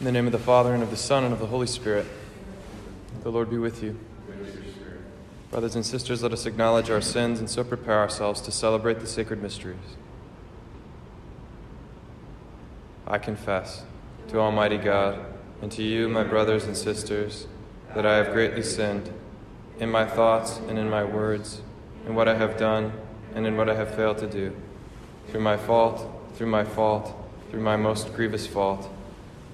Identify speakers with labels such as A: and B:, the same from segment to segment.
A: In the name of the Father, and of the Son, and of the Holy Spirit. The Lord be with you. Brothers and sisters, let us acknowledge our sins and so prepare ourselves to celebrate the sacred mysteries. I confess to Almighty God and to you, my brothers and sisters, that I have greatly sinned in my thoughts and in my words, in what I have done and in what I have failed to do, through my fault, through my fault, through my most grievous fault.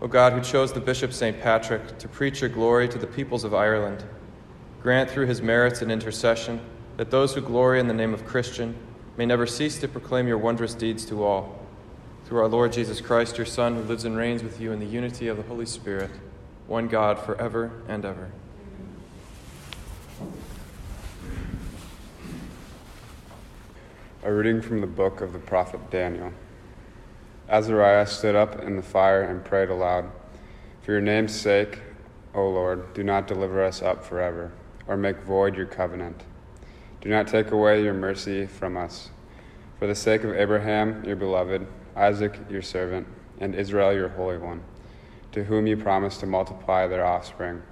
A: O God, who chose the Bishop St. Patrick to preach your glory to the peoples of Ireland, grant through his merits and intercession that those who glory in the name of Christian may never cease to proclaim your wondrous deeds to all. Through our Lord Jesus Christ, your Son, who lives and reigns with you in the unity of the Holy Spirit, one God, forever and ever.
B: A reading from the book of the prophet Daniel. Azariah stood up in the fire and prayed aloud For your name's sake, O Lord, do not deliver us up forever, or make void your covenant. Do not take away your mercy from us. For the sake of Abraham, your beloved, Isaac, your servant, and Israel, your holy one, to whom you promised to multiply their offspring,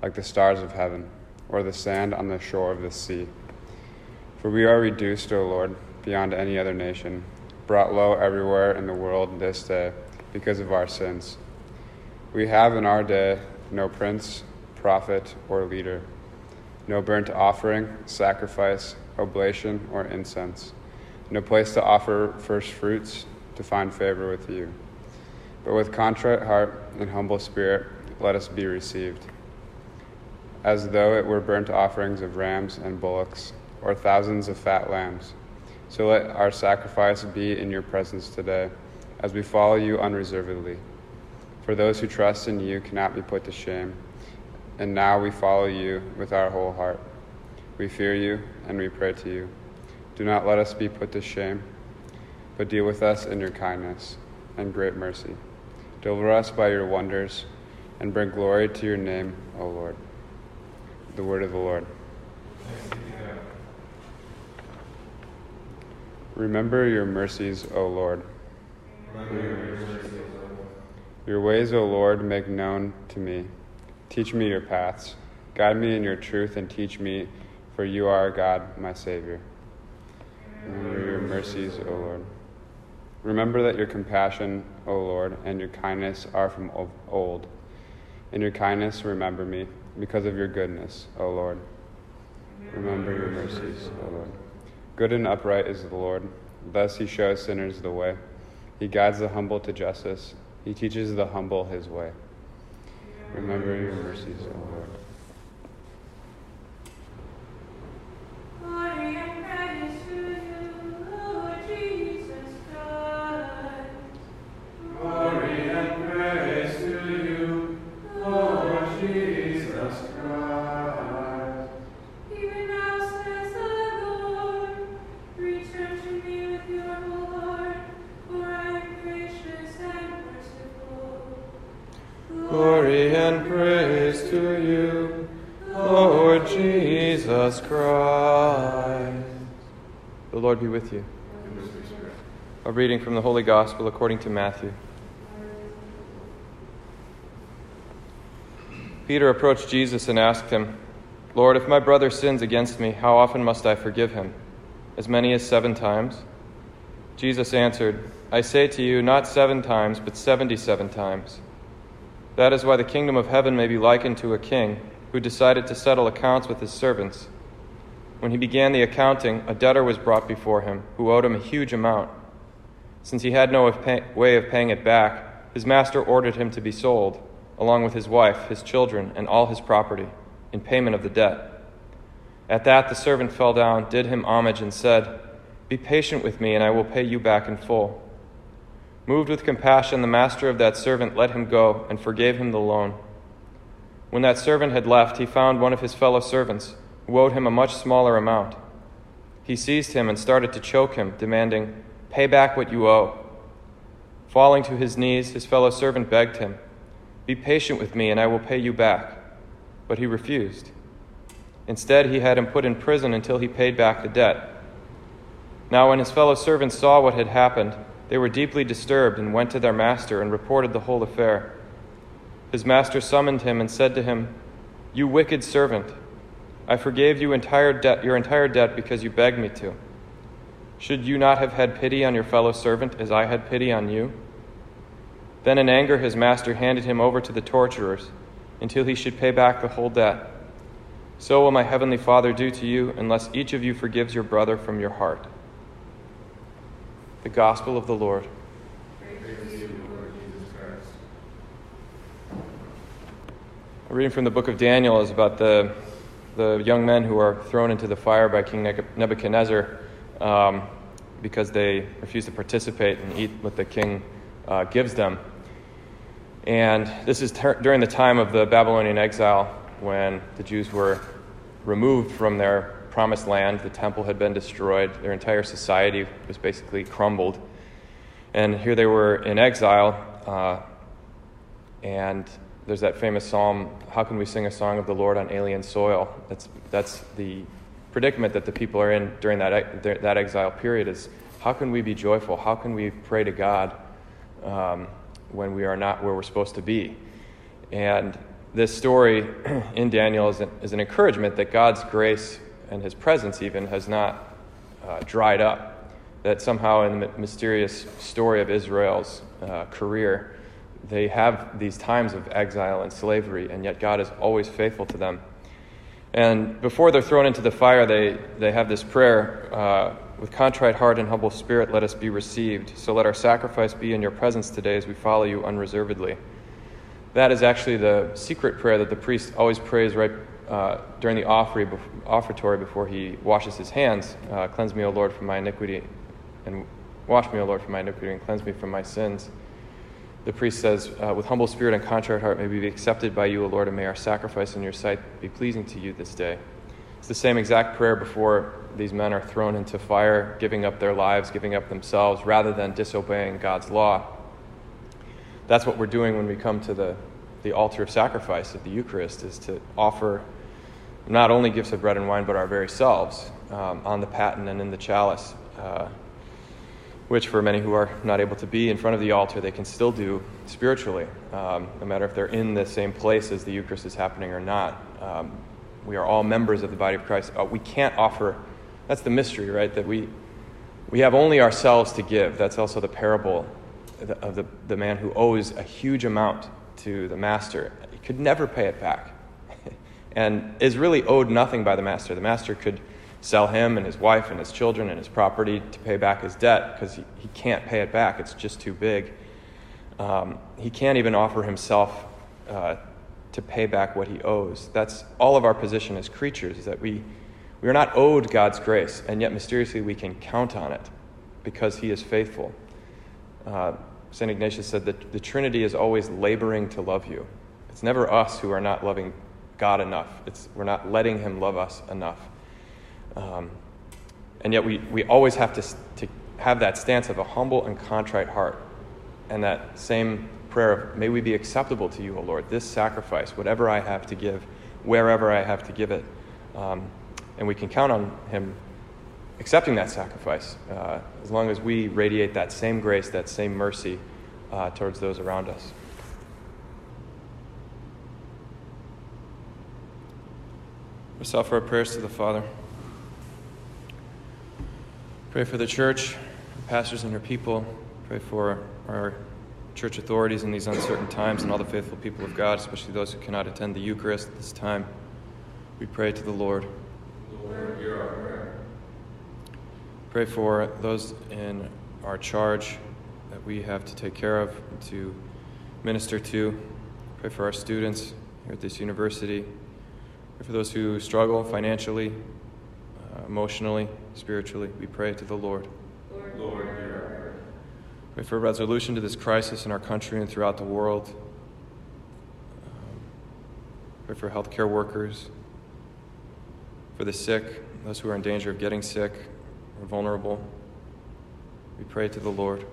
B: like the stars of heaven, or the sand on the shore of the sea. For we are reduced, O Lord, beyond any other nation, brought low everywhere in the world this day because of our sins. We have in our day no prince, prophet, or leader, no burnt offering, sacrifice, oblation, or incense, no place to offer first fruits to find favor with you. But with contrite heart and humble spirit, let us be received, as though it were burnt offerings of rams and bullocks, or thousands of fat lambs. So let our sacrifice be in your presence today, as we follow you unreservedly. For those who trust in you cannot be put to shame. And now we follow you with our whole heart. We fear you and we pray to you. Do not let us be put to shame, but deal with us in your kindness and great mercy. Deliver us by your wonders and bring glory to your name, O Lord. The word of the Lord. Remember your mercies, O Lord. Your ways, O Lord, make known to me. Teach me your paths. Guide me in your truth and teach me, for you are God, my Savior. Remember your mercies, O Lord. Remember that your compassion, O Lord, and your kindness are from of old. In your kindness, remember me, because of your goodness, O Lord. Remember your mercies, O Lord. Good and upright is the Lord. Thus he shows sinners the way. He guides the humble to justice. He teaches the humble his way. Remember your mercies, O Lord.
C: Glory and praise to you, Lord Jesus Christ. The Lord
A: be with you. A reading from the Holy Gospel according to Matthew. Peter approached Jesus and asked him, Lord, if my brother sins against me, how often must I forgive him? As many as seven times? Jesus answered, I say to you, not seven times, but seventy seven times. That is why the kingdom of heaven may be likened to a king who decided to settle accounts with his servants. When he began the accounting, a debtor was brought before him who owed him a huge amount. Since he had no way of paying it back, his master ordered him to be sold, along with his wife, his children, and all his property, in payment of the debt. At that, the servant fell down, did him homage, and said, Be patient with me, and I will pay you back in full. Moved with compassion, the master of that servant let him go and forgave him the loan. When that servant had left, he found one of his fellow servants who owed him a much smaller amount. He seized him and started to choke him, demanding, Pay back what you owe. Falling to his knees, his fellow servant begged him, Be patient with me, and I will pay you back. But he refused. Instead, he had him put in prison until he paid back the debt. Now, when his fellow servants saw what had happened, they were deeply disturbed and went to their master and reported the whole affair. His master summoned him and said to him, You wicked servant, I forgave you entire your entire debt because you begged me to. Should you not have had pity on your fellow servant as I had pity on you? Then, in anger, his master handed him over to the torturers until he should pay back the whole debt. So will my heavenly Father do to you unless each of you forgives your brother from your heart. The Gospel of the Lord. A reading from the book of Daniel is about the, the young men who are thrown into the fire by King Nebuchadnezzar um, because they refuse to participate and eat what the king uh, gives them. And this is ter- during the time of the Babylonian exile when the Jews were removed from their promised land. The temple had been destroyed, their entire society was basically crumbled. And here they were in exile. Uh, and there's that famous psalm, How Can We Sing a Song of the Lord on Alien Soil? That's, that's the predicament that the people are in during that, that exile period is how can we be joyful? How can we pray to God um, when we are not where we're supposed to be? And this story in Daniel is an, is an encouragement that God's grace and his presence even has not uh, dried up. That somehow in the mysterious story of Israel's uh, career, they have these times of exile and slavery, and yet God is always faithful to them. And before they're thrown into the fire, they, they have this prayer uh, with contrite heart and humble spirit, let us be received. So let our sacrifice be in your presence today as we follow you unreservedly. That is actually the secret prayer that the priest always prays right uh, during the offertory before he washes his hands. Uh, cleanse me, O Lord, from my iniquity, and wash me, O Lord, from my iniquity, and cleanse me from my sins the priest says, uh, With humble spirit and contrite heart, may we be accepted by you, O Lord, and may our sacrifice in your sight be pleasing to you this day. It's the same exact prayer before these men are thrown into fire, giving up their lives, giving up themselves, rather than disobeying God's law. That's what we're doing when we come to the, the altar of sacrifice at the Eucharist, is to offer not only gifts of bread and wine, but our very selves um, on the paten and in the chalice. Uh, which for many who are not able to be in front of the altar, they can still do spiritually, um, no matter if they're in the same place as the Eucharist is happening or not. Um, we are all members of the body of Christ. Uh, we can't offer, that's the mystery, right? That we, we have only ourselves to give. That's also the parable of the, the man who owes a huge amount to the master. He could never pay it back and is really owed nothing by the master. The master could sell him and his wife and his children and his property to pay back his debt because he, he can't pay it back. It's just too big. Um, he can't even offer himself uh, to pay back what he owes. That's all of our position as creatures, is that we, we are not owed God's grace, and yet mysteriously we can count on it because he is faithful. Uh, St. Ignatius said that the Trinity is always laboring to love you. It's never us who are not loving God enough. It's, we're not letting him love us enough. Um, and yet we, we always have to, to have that stance of a humble and contrite heart and that same prayer of, may we be acceptable to you, O Lord, this sacrifice, whatever I have to give, wherever I have to give it. Um, and we can count on Him accepting that sacrifice uh, as long as we radiate that same grace, that same mercy uh, towards those around us. Let's offer our prayers to the Father. Pray for the church, pastors and your people. Pray for our church authorities in these uncertain times and all the faithful people of God, especially those who cannot attend the Eucharist at this time. We pray to the Lord.
D: Lord.
A: Pray for those in our charge that we have to take care of, and to minister to. Pray for our students here at this university. Pray for those who struggle financially, uh, emotionally, spiritually. We pray to the Lord.
D: Lord, Lord hear our prayer.
A: Pray for resolution to this crisis in our country and throughout the world. Um, Pray for healthcare workers, for the sick, those who are in danger of getting sick vulnerable. We pray to the Lord.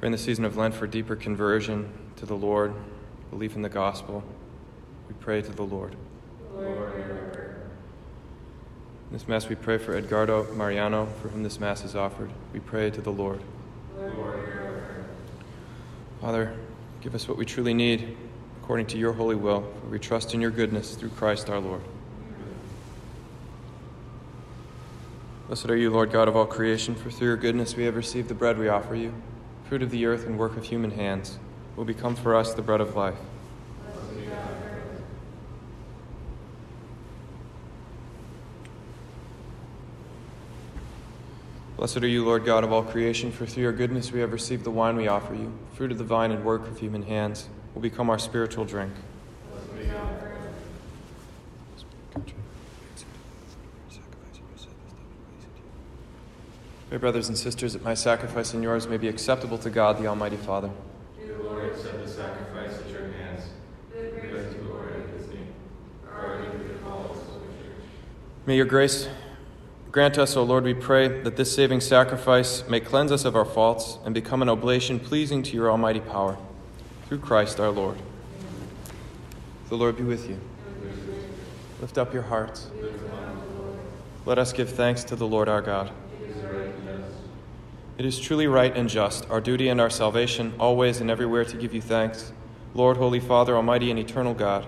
A: Pray in the season of Lent for deeper conversion to the Lord, belief in the gospel. We pray to the Lord. In this Mass, we pray for Edgardo Mariano, for whom this Mass is offered. We pray to the Lord. Father, give us what we truly need according to your holy will, for we trust in your goodness through Christ our Lord. Blessed are you, Lord God of all creation, for through your goodness we have received the bread we offer you, fruit of the earth and work of human hands, will become for us the bread of life. Blessed are you, Lord God of all creation, for through your goodness we have received the wine we offer you, fruit of the vine and work of human hands, will become our spiritual drink. Dear brothers and sisters, that my sacrifice and yours may be acceptable to God, the Almighty Father.
D: May the Lord accept the sacrifice at your hands. Praise to glory of his name. According to the call of his holy church.
A: May your grace grant us, O Lord, we pray, that this saving sacrifice may cleanse us of our faults and become an oblation pleasing to your almighty power. Through Christ our Lord. The Lord be with you. Lift up your hearts. Let us give thanks to the Lord our God. It is truly right and just, our duty and our salvation, always and everywhere to give you thanks, Lord, Holy Father, Almighty and eternal God.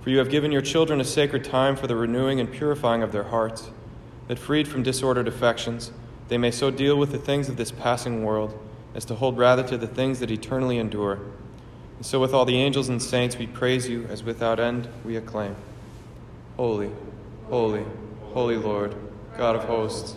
A: For you have given your children a sacred time for the renewing and purifying of their hearts, that freed from disordered affections, they may so deal with the things of this passing world as to hold rather to the things that eternally endure. And so, with all the angels and saints, we praise you as without end we acclaim Holy, holy, holy Lord, God of hosts.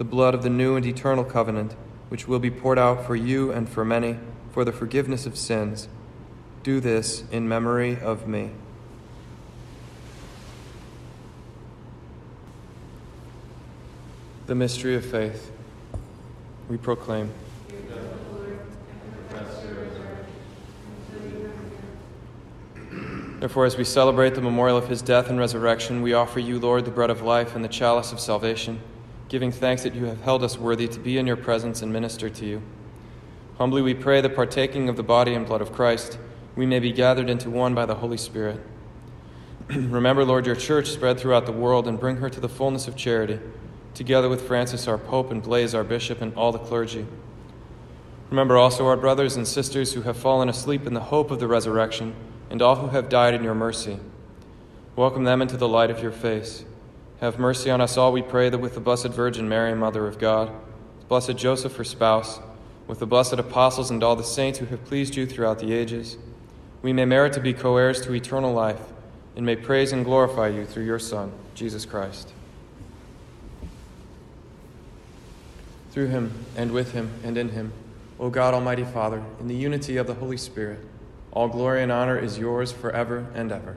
A: the blood of the new and eternal covenant, which will be poured out for you and for many for the forgiveness of sins. Do this in memory of me. The mystery of faith. We proclaim. Therefore, as we celebrate the memorial of his death and resurrection, we offer you, Lord, the bread of life and the chalice of salvation, giving thanks that you have held us worthy to be in your presence and minister to you. Humbly we pray that partaking of the body and blood of Christ, we may be gathered into one by the Holy Spirit. Remember, Lord, your church spread throughout the world and bring her to the fullness of charity, together with Francis our Pope and Blaise our Bishop and all the clergy. Remember also our brothers and sisters who have fallen asleep in the hope of the resurrection and all who have died in your mercy. Welcome them into the light of your face. Have mercy on us all, we pray, that with the Blessed Virgin Mary, Mother of God, blessed Joseph, her spouse, with the blessed apostles and all the saints who have pleased you throughout the ages, we may merit to be co heirs to eternal life and may praise and glorify you through your Son, Jesus Christ. Through him, and with him, and in him, O God, Almighty Father, in the unity of the Holy Spirit, all glory and honor is yours forever and ever.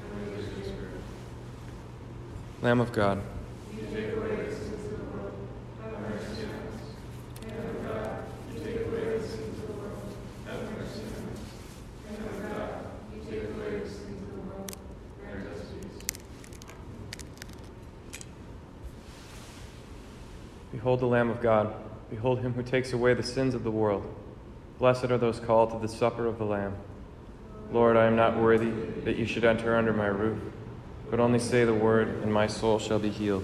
A: Lamb of God. Behold the Lamb of God. Behold him who takes away the sins of the world. Blessed are those called to the supper of the Lamb. Lord, I am not worthy that you should enter under my roof, but only say the word, and my soul shall be healed.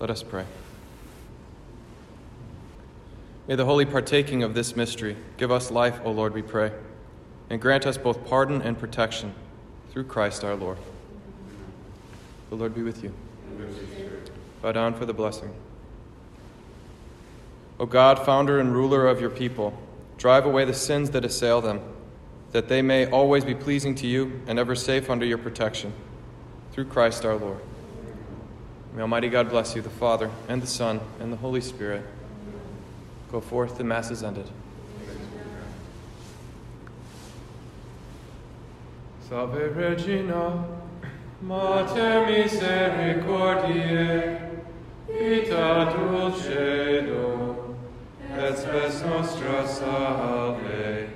A: Let us pray. May the holy partaking of this mystery give us life, O Lord, we pray, and grant us both pardon and protection through Christ our Lord. The Lord be with you. Bow down for the blessing. O God, founder and ruler of your people, drive away the sins that assail them, that they may always be pleasing to you and ever safe under your protection. Through Christ our Lord. May Almighty God bless you, the Father, and the Son, and the Holy Spirit. Go forth, the Mass is ended. Salve Regina, Mater misericordiae, vita dulcedo, et spes nostra salve.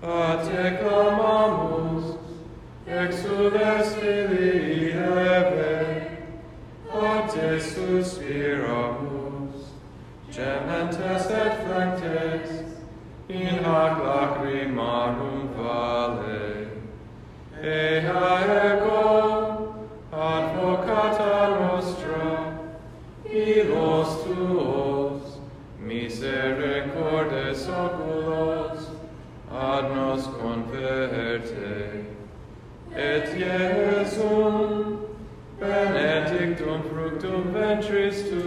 A: A te clamamus, exules filii te suspiramus, gementes et flectes, in hac lacrimarum vale. Ea ego, advocata nostra, ilos tuos, misericordes oculos, ad nos converte. Et Iesum, tui, nobis